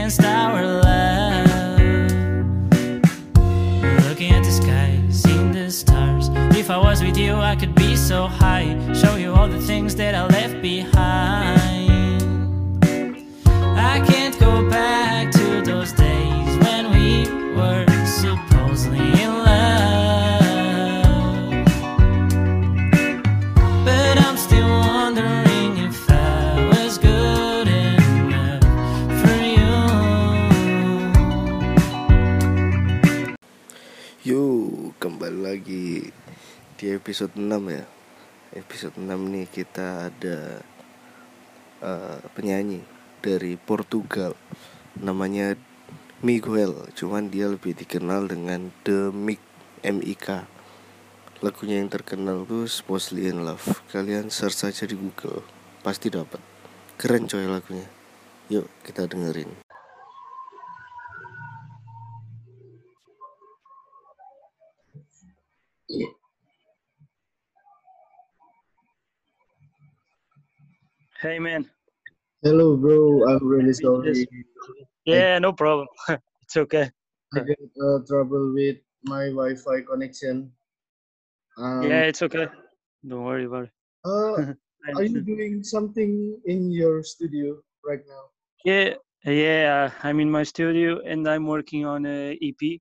against our love. Looking at the sky, seeing the stars. If I was with you, I could be so high. Show you all the things that I left behind. I can't go back to those days when we were di episode 6 ya. Episode 6 nih kita ada eh, penyanyi dari Portugal. Namanya Miguel, cuman dia lebih dikenal dengan The Mick M.I.K. Lagunya yang terkenal tuh Supposedly in Love. Kalian search aja di Google, pasti dapat. Keren coy lagunya. Yuk, kita dengerin. Hey man. Hello, bro. I'm really sorry. Yeah, no problem. it's okay. I got uh, trouble with my Wi-Fi connection. Um, yeah, it's okay. Don't worry about it. uh, are you doing something in your studio right now? Yeah, yeah. I'm in my studio and I'm working on a EP.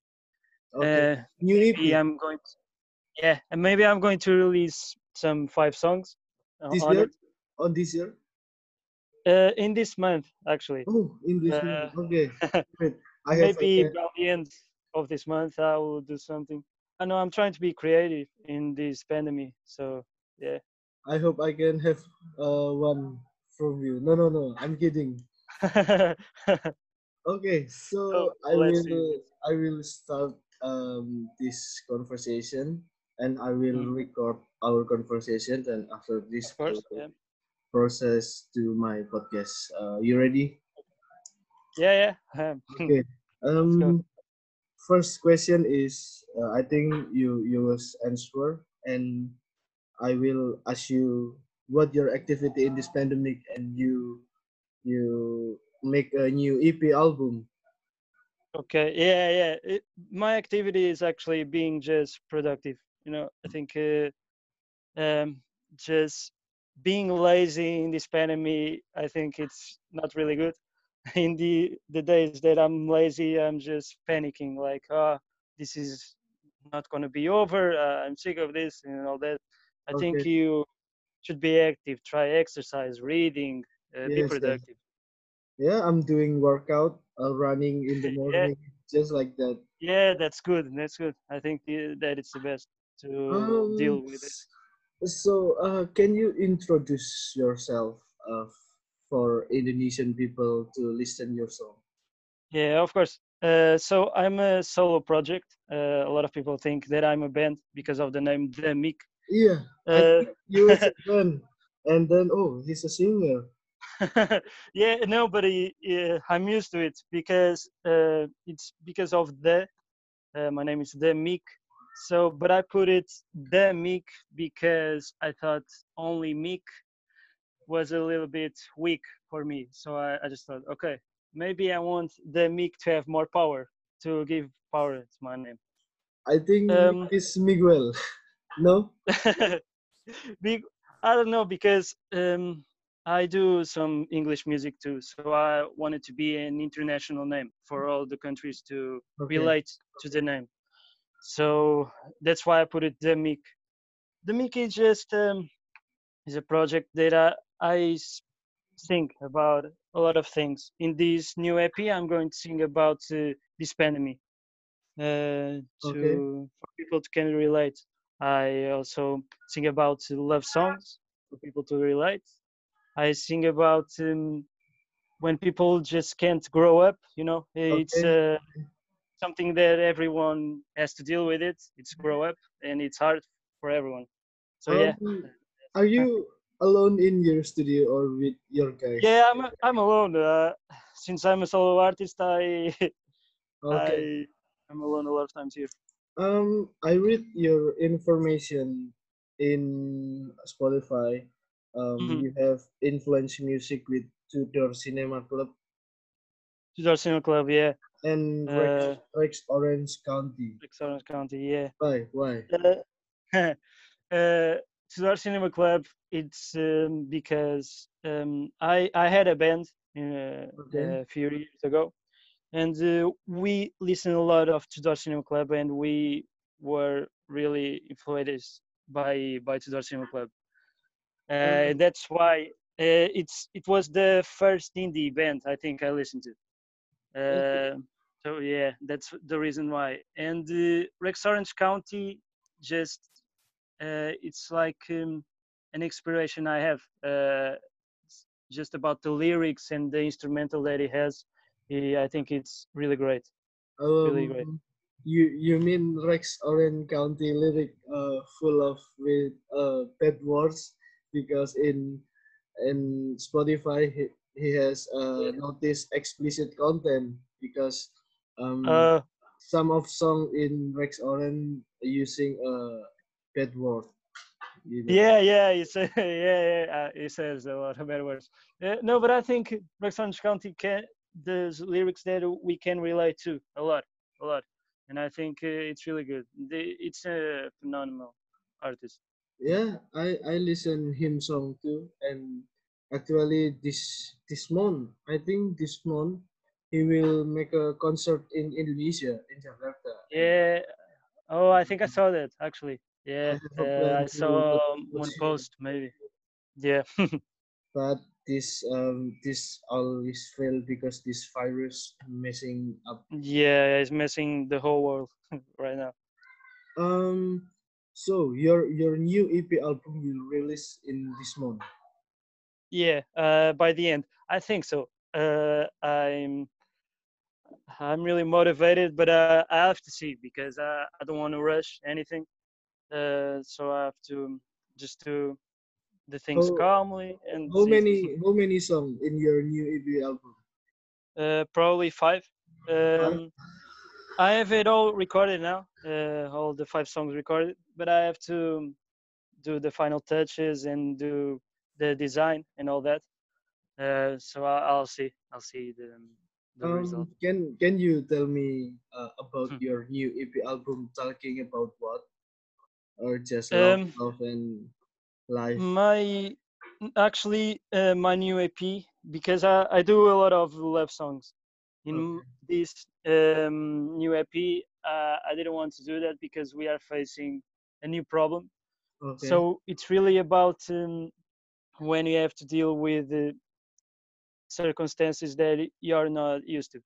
Okay. Uh, New EP. maybe I'm going. To, yeah, and maybe I'm going to release some five songs uh, this on year? it On this year? Uh, in this month actually. Oh, in this Uh, month. Okay. I maybe okay. by the end of this month I will do something. I know I'm trying to be creative in this pandemic, so yeah. I hope I can have uh, one from you. No, no, no. I'm kidding. Okay, so Oh, I will see. I will start um, this conversation and I will Mhm. record our conversation and after this course, yeah. Process to my podcast. Uh, you ready? Yeah, yeah. Okay. Um, first question is uh, I think you you was answer and I will ask you what your activity in this pandemic and you you make a new EP album. Okay. Yeah, yeah. It, my activity is actually being just productive. You know, I think uh, um, just being lazy in this pandemic, I think it's not really good. In the the days that I'm lazy, I'm just panicking, like, oh, this is not going to be over. Uh, I'm sick of this and all that. I think you should be active. Try exercise, reading, uh, be Yes, yes. productive. Yeah, I'm doing workout, uh, running in the Yeah. morning, just like that. Yeah, that's good. That's good. I think that it's the best to deal Um, with it. So, uh, can you introduce yourself uh, for Indonesian people to listen your song? Yeah, of course. Uh, so I'm a solo project. Uh, a lot of people think that I'm a band because of the name The Mik. Yeah, Uh, you a fan, and then oh, he's a singer. yeah, no, but I, yeah, I'm used to it because uh, it's because of the. Uh, my name is The Mik. So, but I put it The Mik because I thought only Mik was a little bit weak for me. So I, I just thought, okay, maybe I want The Mik to have more power to give power to my name. I think Um, it's Miguel. no, I don't know because um, I do some English music too, so I wanted to be an international name for all the countries to Okay. relate to the name. So that's why I put it the mic. The mic is just um, is a project that I, I think about a lot of things. In this new EP, I'm going to sing about uh, this pandemic uh, to Okay. for people to can relate. I also sing about love songs for people to relate. I sing about um, when people just can't grow up. You know, it's Okay. uh, something that everyone has to deal with. It. It's grow up, and it's hard for everyone. So yeah, Um, are you alone in your studio or with your guys? yeah, I'm I'm alone. Uh, since I'm a solo artist, I Okay. I I'm alone a lot of times here. Um, I read your information in Spotify. um, Mhm. you have influence music with Two Door Cinema Club Two Door Cinema Club, yeah. and Uh, Rex, Rex Orange County. Rex Orange County, yeah. Why? Why? Uh, uh, Two Door Cinema Club. It's um, because um, I I had a band uh, Okay. a few years ago, and uh, we listened a lot of Two Door Cinema Club, and we were really influenced by by Two Door Cinema Club. Uh, and that's why uh, it's it was the first indie band I think I listened to. Okay. Uh, so yeah, that's the reason why. And uh, Rex Orange County, just uh, it's like um, an inspiration I have, uh, just about the lyrics and the instrumental that he has. He, I think it's really great. really great. Um, you you mean Rex Orange County lyric uh, full of with uh, bad words because in in Spotify he, has uh, noticed explicit content because um, Uh, some of song in Rex Orange using a bad word. You know? yeah, yeah, he says, yeah, yeah, uh, he says a lot of bad words. Uh, no, but I think Rex Orange County can there's lyrics that we can relate to a lot, a lot, and I think uh, it's really good. It's a phenomenal artist. Yeah, I I listen him song too, and actually this this month, I think this month he will make a concert in Indonesia in Jakarta. Yeah. Oh, I think I saw that actually. Yeah, a uh, I saw um, one post maybe. Yeah. But this um this always fail because this virus messing up. yeah, it's messing the whole world right now. Um, so your your new EP album will release in this month. Yeah, uh, by the end, I think so. Uh, I'm I'm really motivated, but uh, I have to see because I, I don't want to rush anything. Uh, so I have to just do the things How- calmly and How many how many songs in your new EP album? Uh, probably five. Um, I have it all recorded now, uh, all the five songs recorded, but I have to do the final touches and do the design and all that. Uh, so I, I'll see. I'll see the, the result. Um, can can you tell me uh, about Hmm. your new EP album? Talking about what, or just love, Um, love and life? My actually uh, my new EP because I, I do a lot of love songs. In this um, new EP, uh, I didn't want to do that because we are facing a new problem. Okay. So it's really about um, when you have to deal with uh, circumstances that you're not used to.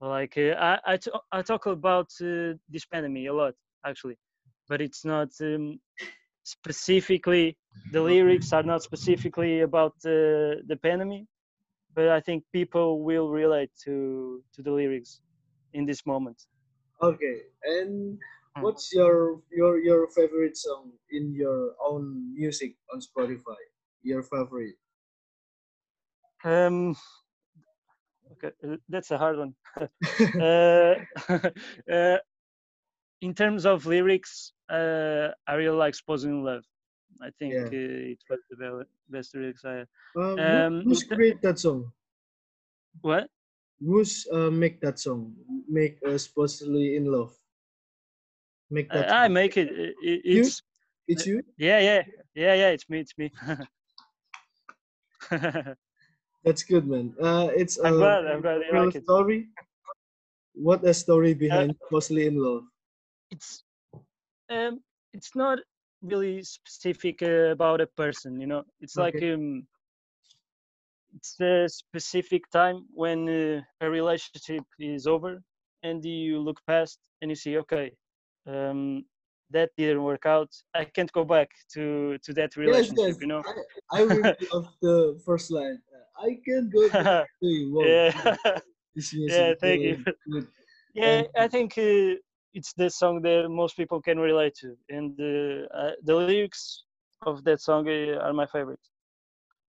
Like uh, I, I, t- I talk about uh, this pandemic a lot actually, but it's not um, specifically the lyrics are not specifically about the the pandemic, but I think people will relate to to the lyrics in this moment. okay. And Hmm. what's your your your favorite song in your own music on Spotify? Your favorite? Um, okay, uh, that's a hard one. uh, uh, in terms of lyrics, uh, I really like "Supposing Love." I think Yeah. uh, it was the best lyrics I had. Um, Um, who's in create that song? What? Who's uh, make that song? Make uh, supposedly in love. Make Uh, that. I make it. i- i- You? It's It's you. yeah, yeah, yeah, yeah. It's me. It's me. That's good, man. Uh, it's I'm a glad. I'm glad real like it. story. What a story behind mostly in love. It's um, it's not really specific uh, about a person. You know, it's like um, it's a specific time when uh, a relationship is over and you look past and you see okay um, that didn't work out i can't go back to to that relationship yes. you know I, I love the first line. I can't go back to you. Yeah Yeah, thank you. good. yeah And- i think uh, it's the song that most people can relate to and uh, uh, the lyrics of that song uh, are my favorite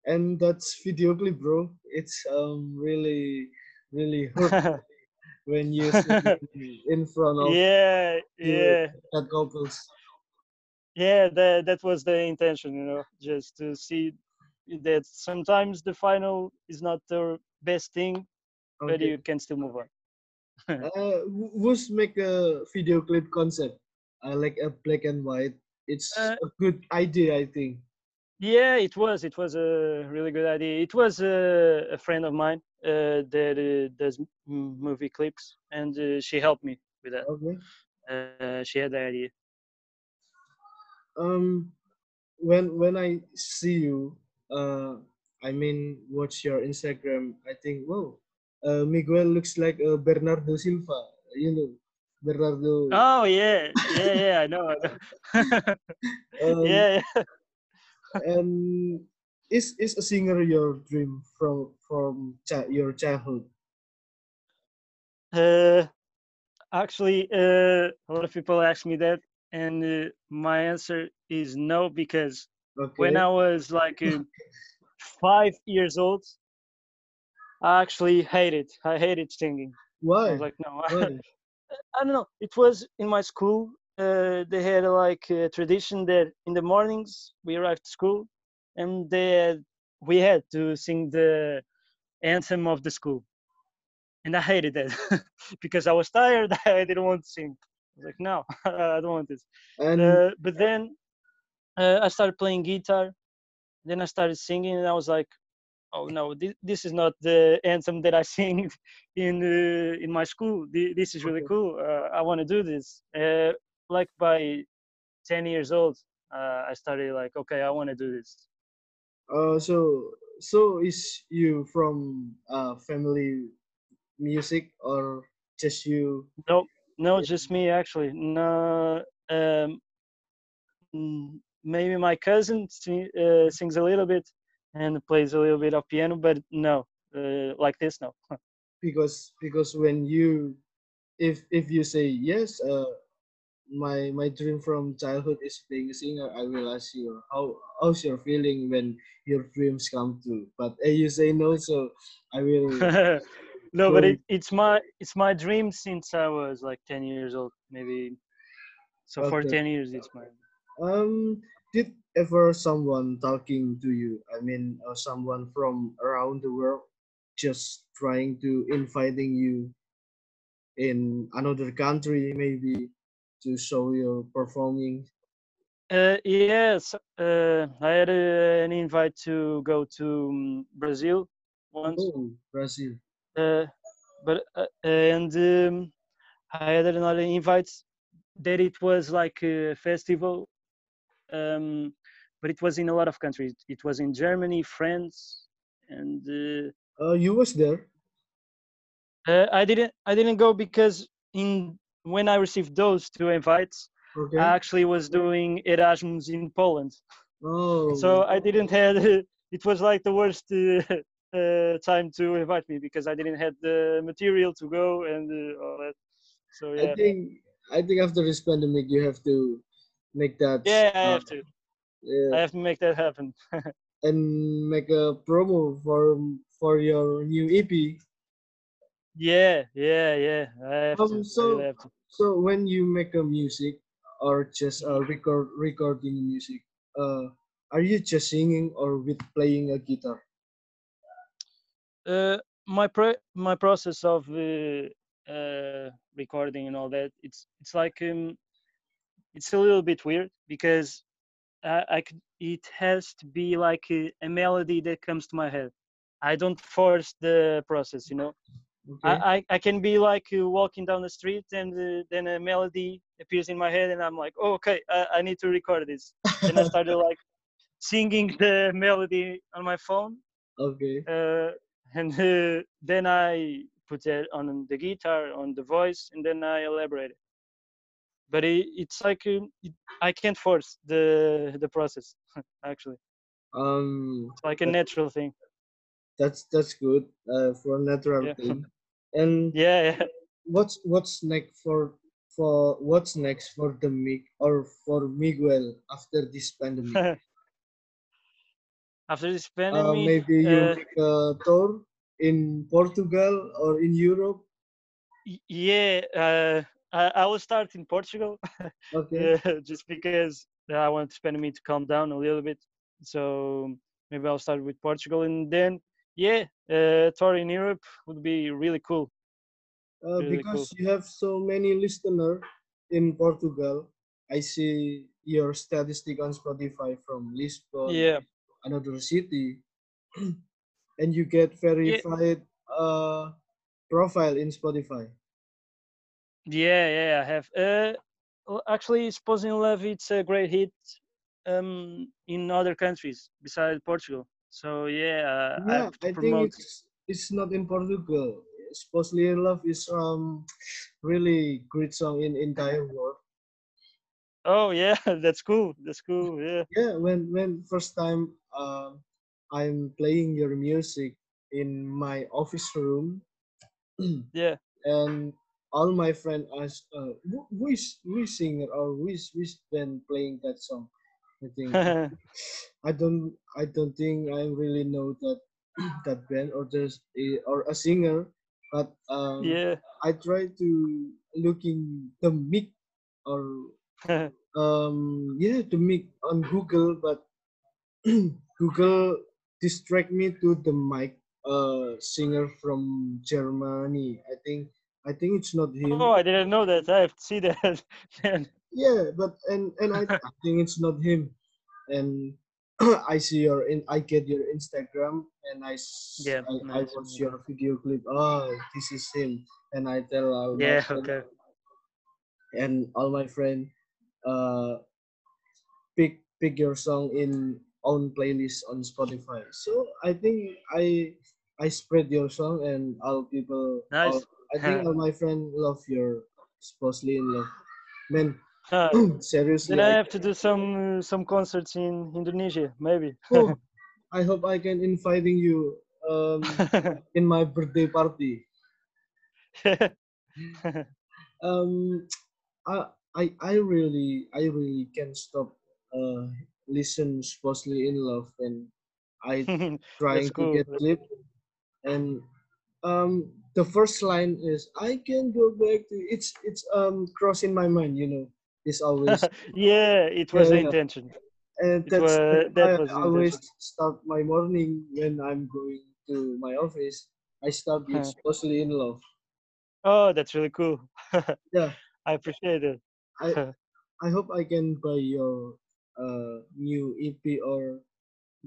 And that's video clip, bro. It's um really, really hurt when you in front of yeah yeah that couples. yeah that that was the intention you know just to see that sometimes the final is not the best thing, but you can still move on. Uh, make a video clip concept? Uh, like a black and white. It's Uh, a good idea, I think. Yeah, it was. It was a really good idea. It was a, a friend of mine uh, that uh, does movie clips, and uh, she helped me with that. Okay. Uh, she had the idea. Um, when when I see you, uh, I mean, watch your Instagram. I think, whoa, uh, Miguel looks like uh, Bernardo Silva. You know, Bernardo. Oh yeah, yeah, yeah. I know. I know. um, yeah, yeah. And is is a singer your dream from from chi- your childhood? Uh, actually, uh, a lot of people ask me that, and uh, my answer is no because Okay. when I was like uh, five years old, I actually hated. I hated singing. I Why? was like, no, I? I don't know. It was in my school. Uh, they had like a tradition that in the mornings we arrived to school, and they had, we had to sing the anthem of the school, and I hated that because I was tired. I didn't want to sing. I was like, no, I don't want this. And Uh, but then uh, I started playing guitar. Then I started singing, and I was like, "Oh no, this, this is not the anthem that I sing in uh, in my school. This is really cool. Uh, I want to do this." Uh, like by 10 years old, uh, I started like, "Okay, I want to do this." uh, so so is you from uh family music or just you? No, no, just me actually. No, um, maybe my cousin uh, sings a little bit and plays a little bit of piano, but no, uh, like this, no. because because when you if if you say yes uh my my dream from childhood is being a singer i will ask you how how's your feeling when your dreams come true but uh, you say no so i will no, but it, it's my it's my dream since I was like 10 years old, maybe. So for 10 years, it's my. um did ever someone talking to you i mean uh, someone from around the world just trying to inviting you in another country maybe to show your performing Uh, yes, uh, I had uh, an invite to go to um, Brazil once. oh brazil uh, but uh, and um, I had another invite that it was like a festival, um, but it was in a lot of countries. It was in Germany, France, and uh, uh you was there uh, I didn't I didn't go because in when I received those two invites, okay I actually was doing Erasmus in Poland. Oh, so I didn't have. it was like the worst uh, uh, time to invite me because I didn't have the material to go and uh, all that. So yeah. I think I think after this pandemic, you have to make that. yeah, I have to, I have to make that happen. and make a promo for for your new EP. yeah, yeah, yeah, I have Um, to. I so- really have to. So when you make a music or just uh, record recording music, uh, are you just singing or with playing a guitar? Uh, my pro- my process of uh, uh, recording and all that, it's it's like um, it's a little bit weird because I, I could, it has to be like a, a melody that comes to my head. I don't force the process, you know. Okay. I, I, can be like uh, walking down the street and uh, then a melody appears in my head and I'm like, oh, okay, I, I need to record this. Then I started like singing the melody on my phone okay. uh, and uh, then I put it on the guitar, on the voice, and then I elaborate it. But it, it's like um, it, I can't force the the process. Actually, Um, it's like a natural thing. that's that's good. Uh, for natural Yeah. thing. And Yeah, yeah. what's what's next for for what's next for the Mig or for Miguel after this pandemic? After this uh, pandemic, maybe you uh, make a tour in Portugal or in Europe. yeah, uh, I, I will start in Portugal. Okay. uh, just because I want Spending Me to calm down a little bit. So maybe I'll start with Portugal, and then yeah, uh, tour in Europe would be really cool. Uh, Really because you have so many listeners in Portugal, I see your statistic on Spotify from Lisbon, Yeah, another city, and you get verified uh, profile in Spotify. yeah, yeah. I have. Uh, actually, "Supposing Love" it's a great hit um in other countries besides Portugal. So yeah, uh, I Yeah, to I think it's it's not in Portugal. Supposedly Love is um really great song in entire world. Oh yeah, that's cool. That's cool. Yeah. Yeah, when when first time um I'm playing your music in my office room, Yeah. and all my friend ask, uh, who, is who is singer or who is is band playing that song? I think I don't I don't think I really know that that band or just a, or a singer, but um, yeah. I try to looking the mic or um yeah the mic on Google, but Google distract me to the mic uh singer from Germany. I think I think it's not him. oh, I didn't know that. I have to see that. Yeah, but and and I, I think it's not him. And I see your in I get your Instagram and I Yeah, I, I watch your video clip. Oh, this is him. And I tell all yeah. friend- Okay. and all my friend uh pick pick your song in own playlist on Spotify. So I think I I spread your song and all people Nice. all- I think all my friend love your supposedly in love. Man, Uh, seriously. then I I, have to do some some concerts in Indonesia, maybe. oh, I hope I can inviting you um in my birthday party. Um I I I really I really can't stop uh listen supposedly in love and I trying That's to get clip and um the first line is I can go back to it's it's um crossing my mind you know it's always yeah, it was the Yeah, intention. and It that's wa- why that I was the always intention. start my morning when I'm going to my office I start with Huh. supposedly in love Oh, that's really cool. yeah I appreciate it. I I hope I can buy your uh new EP or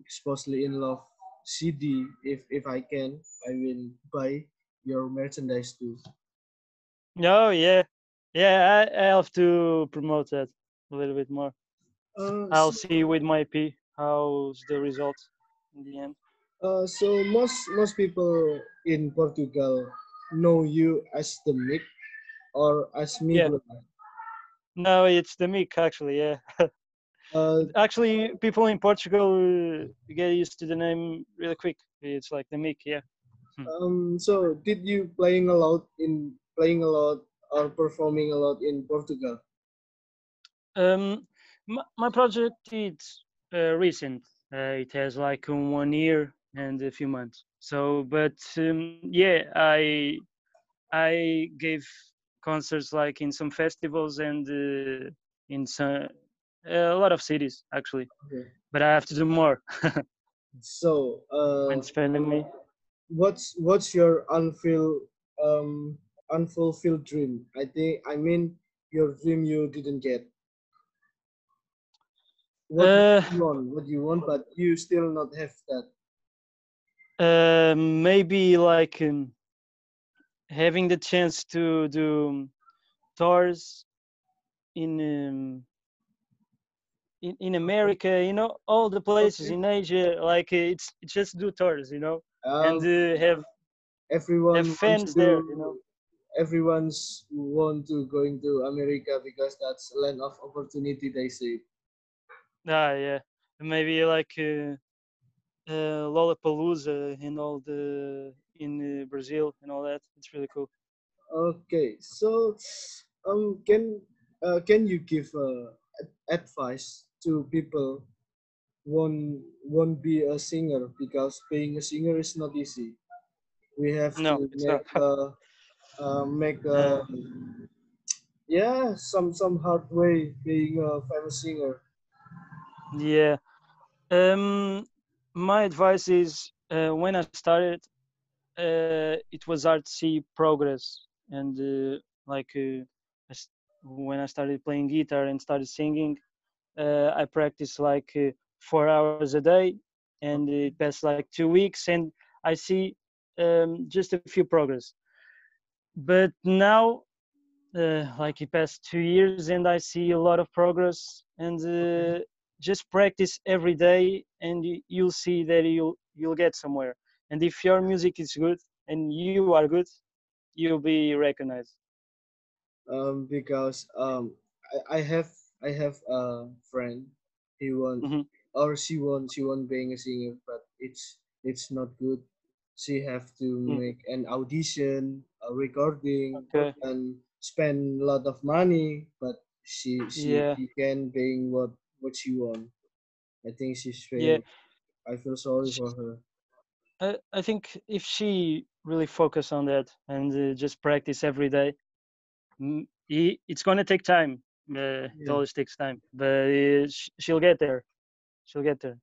supposedly in love CD if if I can I will buy your merchandise too No, yeah, yeah. I, I have to promote that a little bit more. uh, I'll so, see with my P how's the result in the end. uh, so most most people in Portugal know you as the Mick or as Yeah. Miguel No, it's the mic actually. Yeah, uh, actually, people in Portugal get used to the name really quick. It's like the mic. Yeah. um so did you playing a lot in playing a lot or performing a lot in Portugal Um, my, my project is uh, recent. Uh, it has like um, one year and a few months. So, but um, yeah, I I gave concerts like in some festivals and uh, in some a lot of cities actually. Okay. But I have to do more so uh, when spending me. what's what's your unfulfilled um unfulfilled dream i think i mean your dream you didn't get what Uh, do you want what do you want but you still not have that uh, maybe like um, having the chance to do tours in um, in, in America, you know, all the places Okay. in Asia, like it's it's just do tours, you know, and um, uh, have everyone have fans to, there, you know. Everyone's want to going to america because that's land of opportunity they say Ah, yeah, maybe like uh, uh, Lollapalooza and all the in uh, Brazil and all that. It's really cool. okay so um can uh, can you give uh, advice to people won't won't be a singer because being a singer is not easy. We have No, to make a, uh, make a, Uh, yeah some some hard way being a famous singer. Yeah. Um my advice is uh, when I started, uh, it was hard to see progress, and uh, like uh, when I started playing guitar and started singing, uh, I practiced like uh, four hours a day, and it passed like two weeks, and I see um, just a few progress. But now, uh, like it passed two years, and I see a lot of progress, and uh, just practice every day, and you'll see that you'll you'll get somewhere. And if your music is good and you are good, you'll be recognized. um, because um, I, I have I have a friend. He want Mhm. or she want she want being a singer, but it's it's not good. She have to Mm. make an audition, a recording, Okay. and spend a lot of money. But she she, Yeah. she can being what what she want. I think she's very. Yeah. I feel sorry Sh- for her. I, I think if she really focus on that and uh, just practice every day, it's gonna take time. Uh, it always takes time, but uh, sh- she'll get there. She'll get there.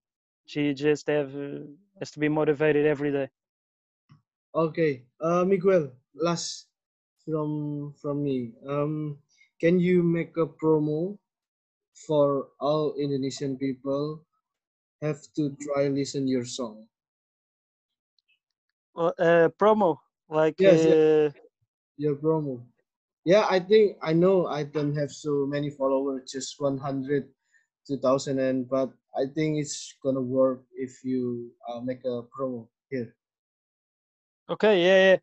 She just have uh, has to be motivated every day. Okay, uh, Miguel, last from from me. Um, can you make a promo for all Indonesian people have to try listen your song? Well, uh, promo like Yes, yes, uh, your promo. Yeah, I think I know I don't have so many followers, just 100, 2000, and but I think it's gonna work if you uh, make a promo here. Okay, yeah,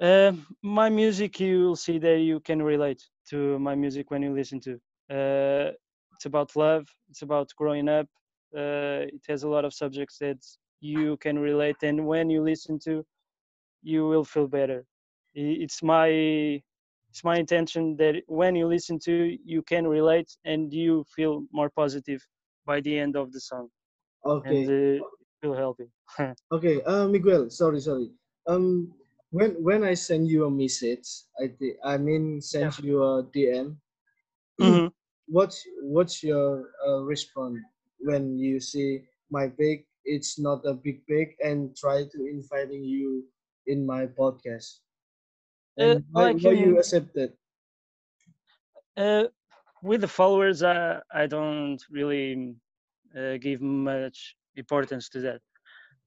yeah. Um, my music, you'll see that you can relate to my music when you listen to. Uh, it's about love. It's about growing up. Uh, it has a lot of subjects that you can relate, and when you listen to, you will feel better. It's my it's my intention that when you listen to, you can relate and you feel more positive by the end of the song, and Okay, uh, it will help you. Okay, uh, Miguel, sorry, sorry. Um, when when I send you a message, I thi- I mean Yeah. send you a DM. Mhm. What's what's your uh, response when you see my pic? It's not a big pic, and try to inviting you in my podcast. Uh, And why like why you um, accepted? uh, with the followers, I I don't really uh, give much importance to that.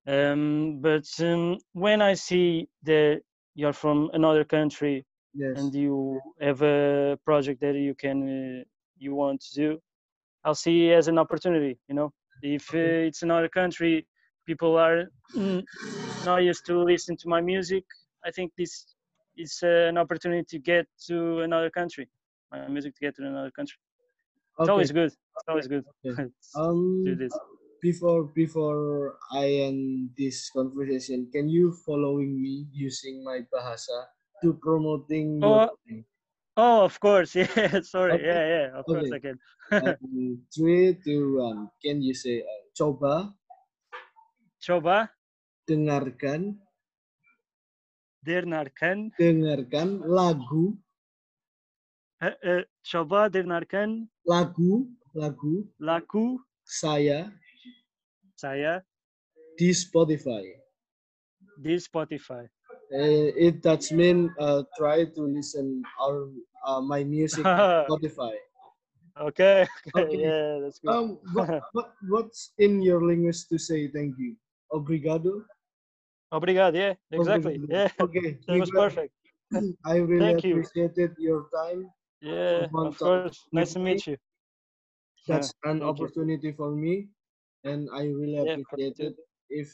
Um, but um, when I see that you're from another country Yes. and you have a project that you can uh, you want to do, I'll see it as an opportunity. You know, if uh, it's another country, people are not used to listen to my music. I think this is uh, an opportunity to get to another country. My music to get to another country. It's always good. It's always good. Okay. to Um, do this. Before before I end this conversation, can you following me using my bahasa to promoting your Oh, oh, of course. Yeah. Sorry. Okay. Yeah, yeah. Of course Okay. I can. Um, three, two, one. Can you say uh, coba Coba dengarkan dengarkan. dengarkan lagu eh, eh, coba dengarkan lagu lagu lagu saya saya di Spotify. di Spotify. Uh, it does mean uh, try to listen our uh, my music on Spotify. okay. Okay. Okay. Yeah, that's good. Um, what, what what's in your language to say thank you? Obrigado. Obrigado. Yeah. Exactly. Obrigado. Yeah. Okay. That was perfect. I really Thank you. appreciated your time. Yeah. Of course. Nice to meet you. That's an Thank you. opportunity for me, and I really Yeah, appreciate too. it. If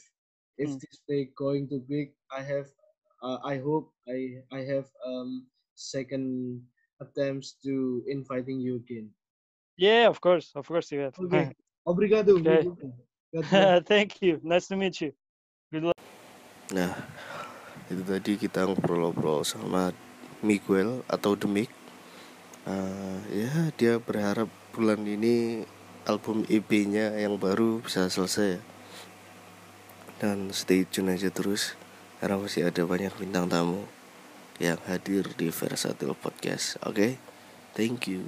if Mm. this day going to big, I have, uh, I hope I I have um second attempts to inviting you again. Yeah. Of course. Of course you have. Okay. Obrigado. Okay. Thank you. Nice to meet you. Good luck. Nah, itu tadi kita ngobrol-ngobrol sama Miguel atau Demik. Eh, ya, dia berharap bulan ini album EP-nya yang baru bisa selesai. Dan stay tune aja terus karena masih ada banyak bintang tamu yang hadir di Versatile Podcast. Oke, thank you.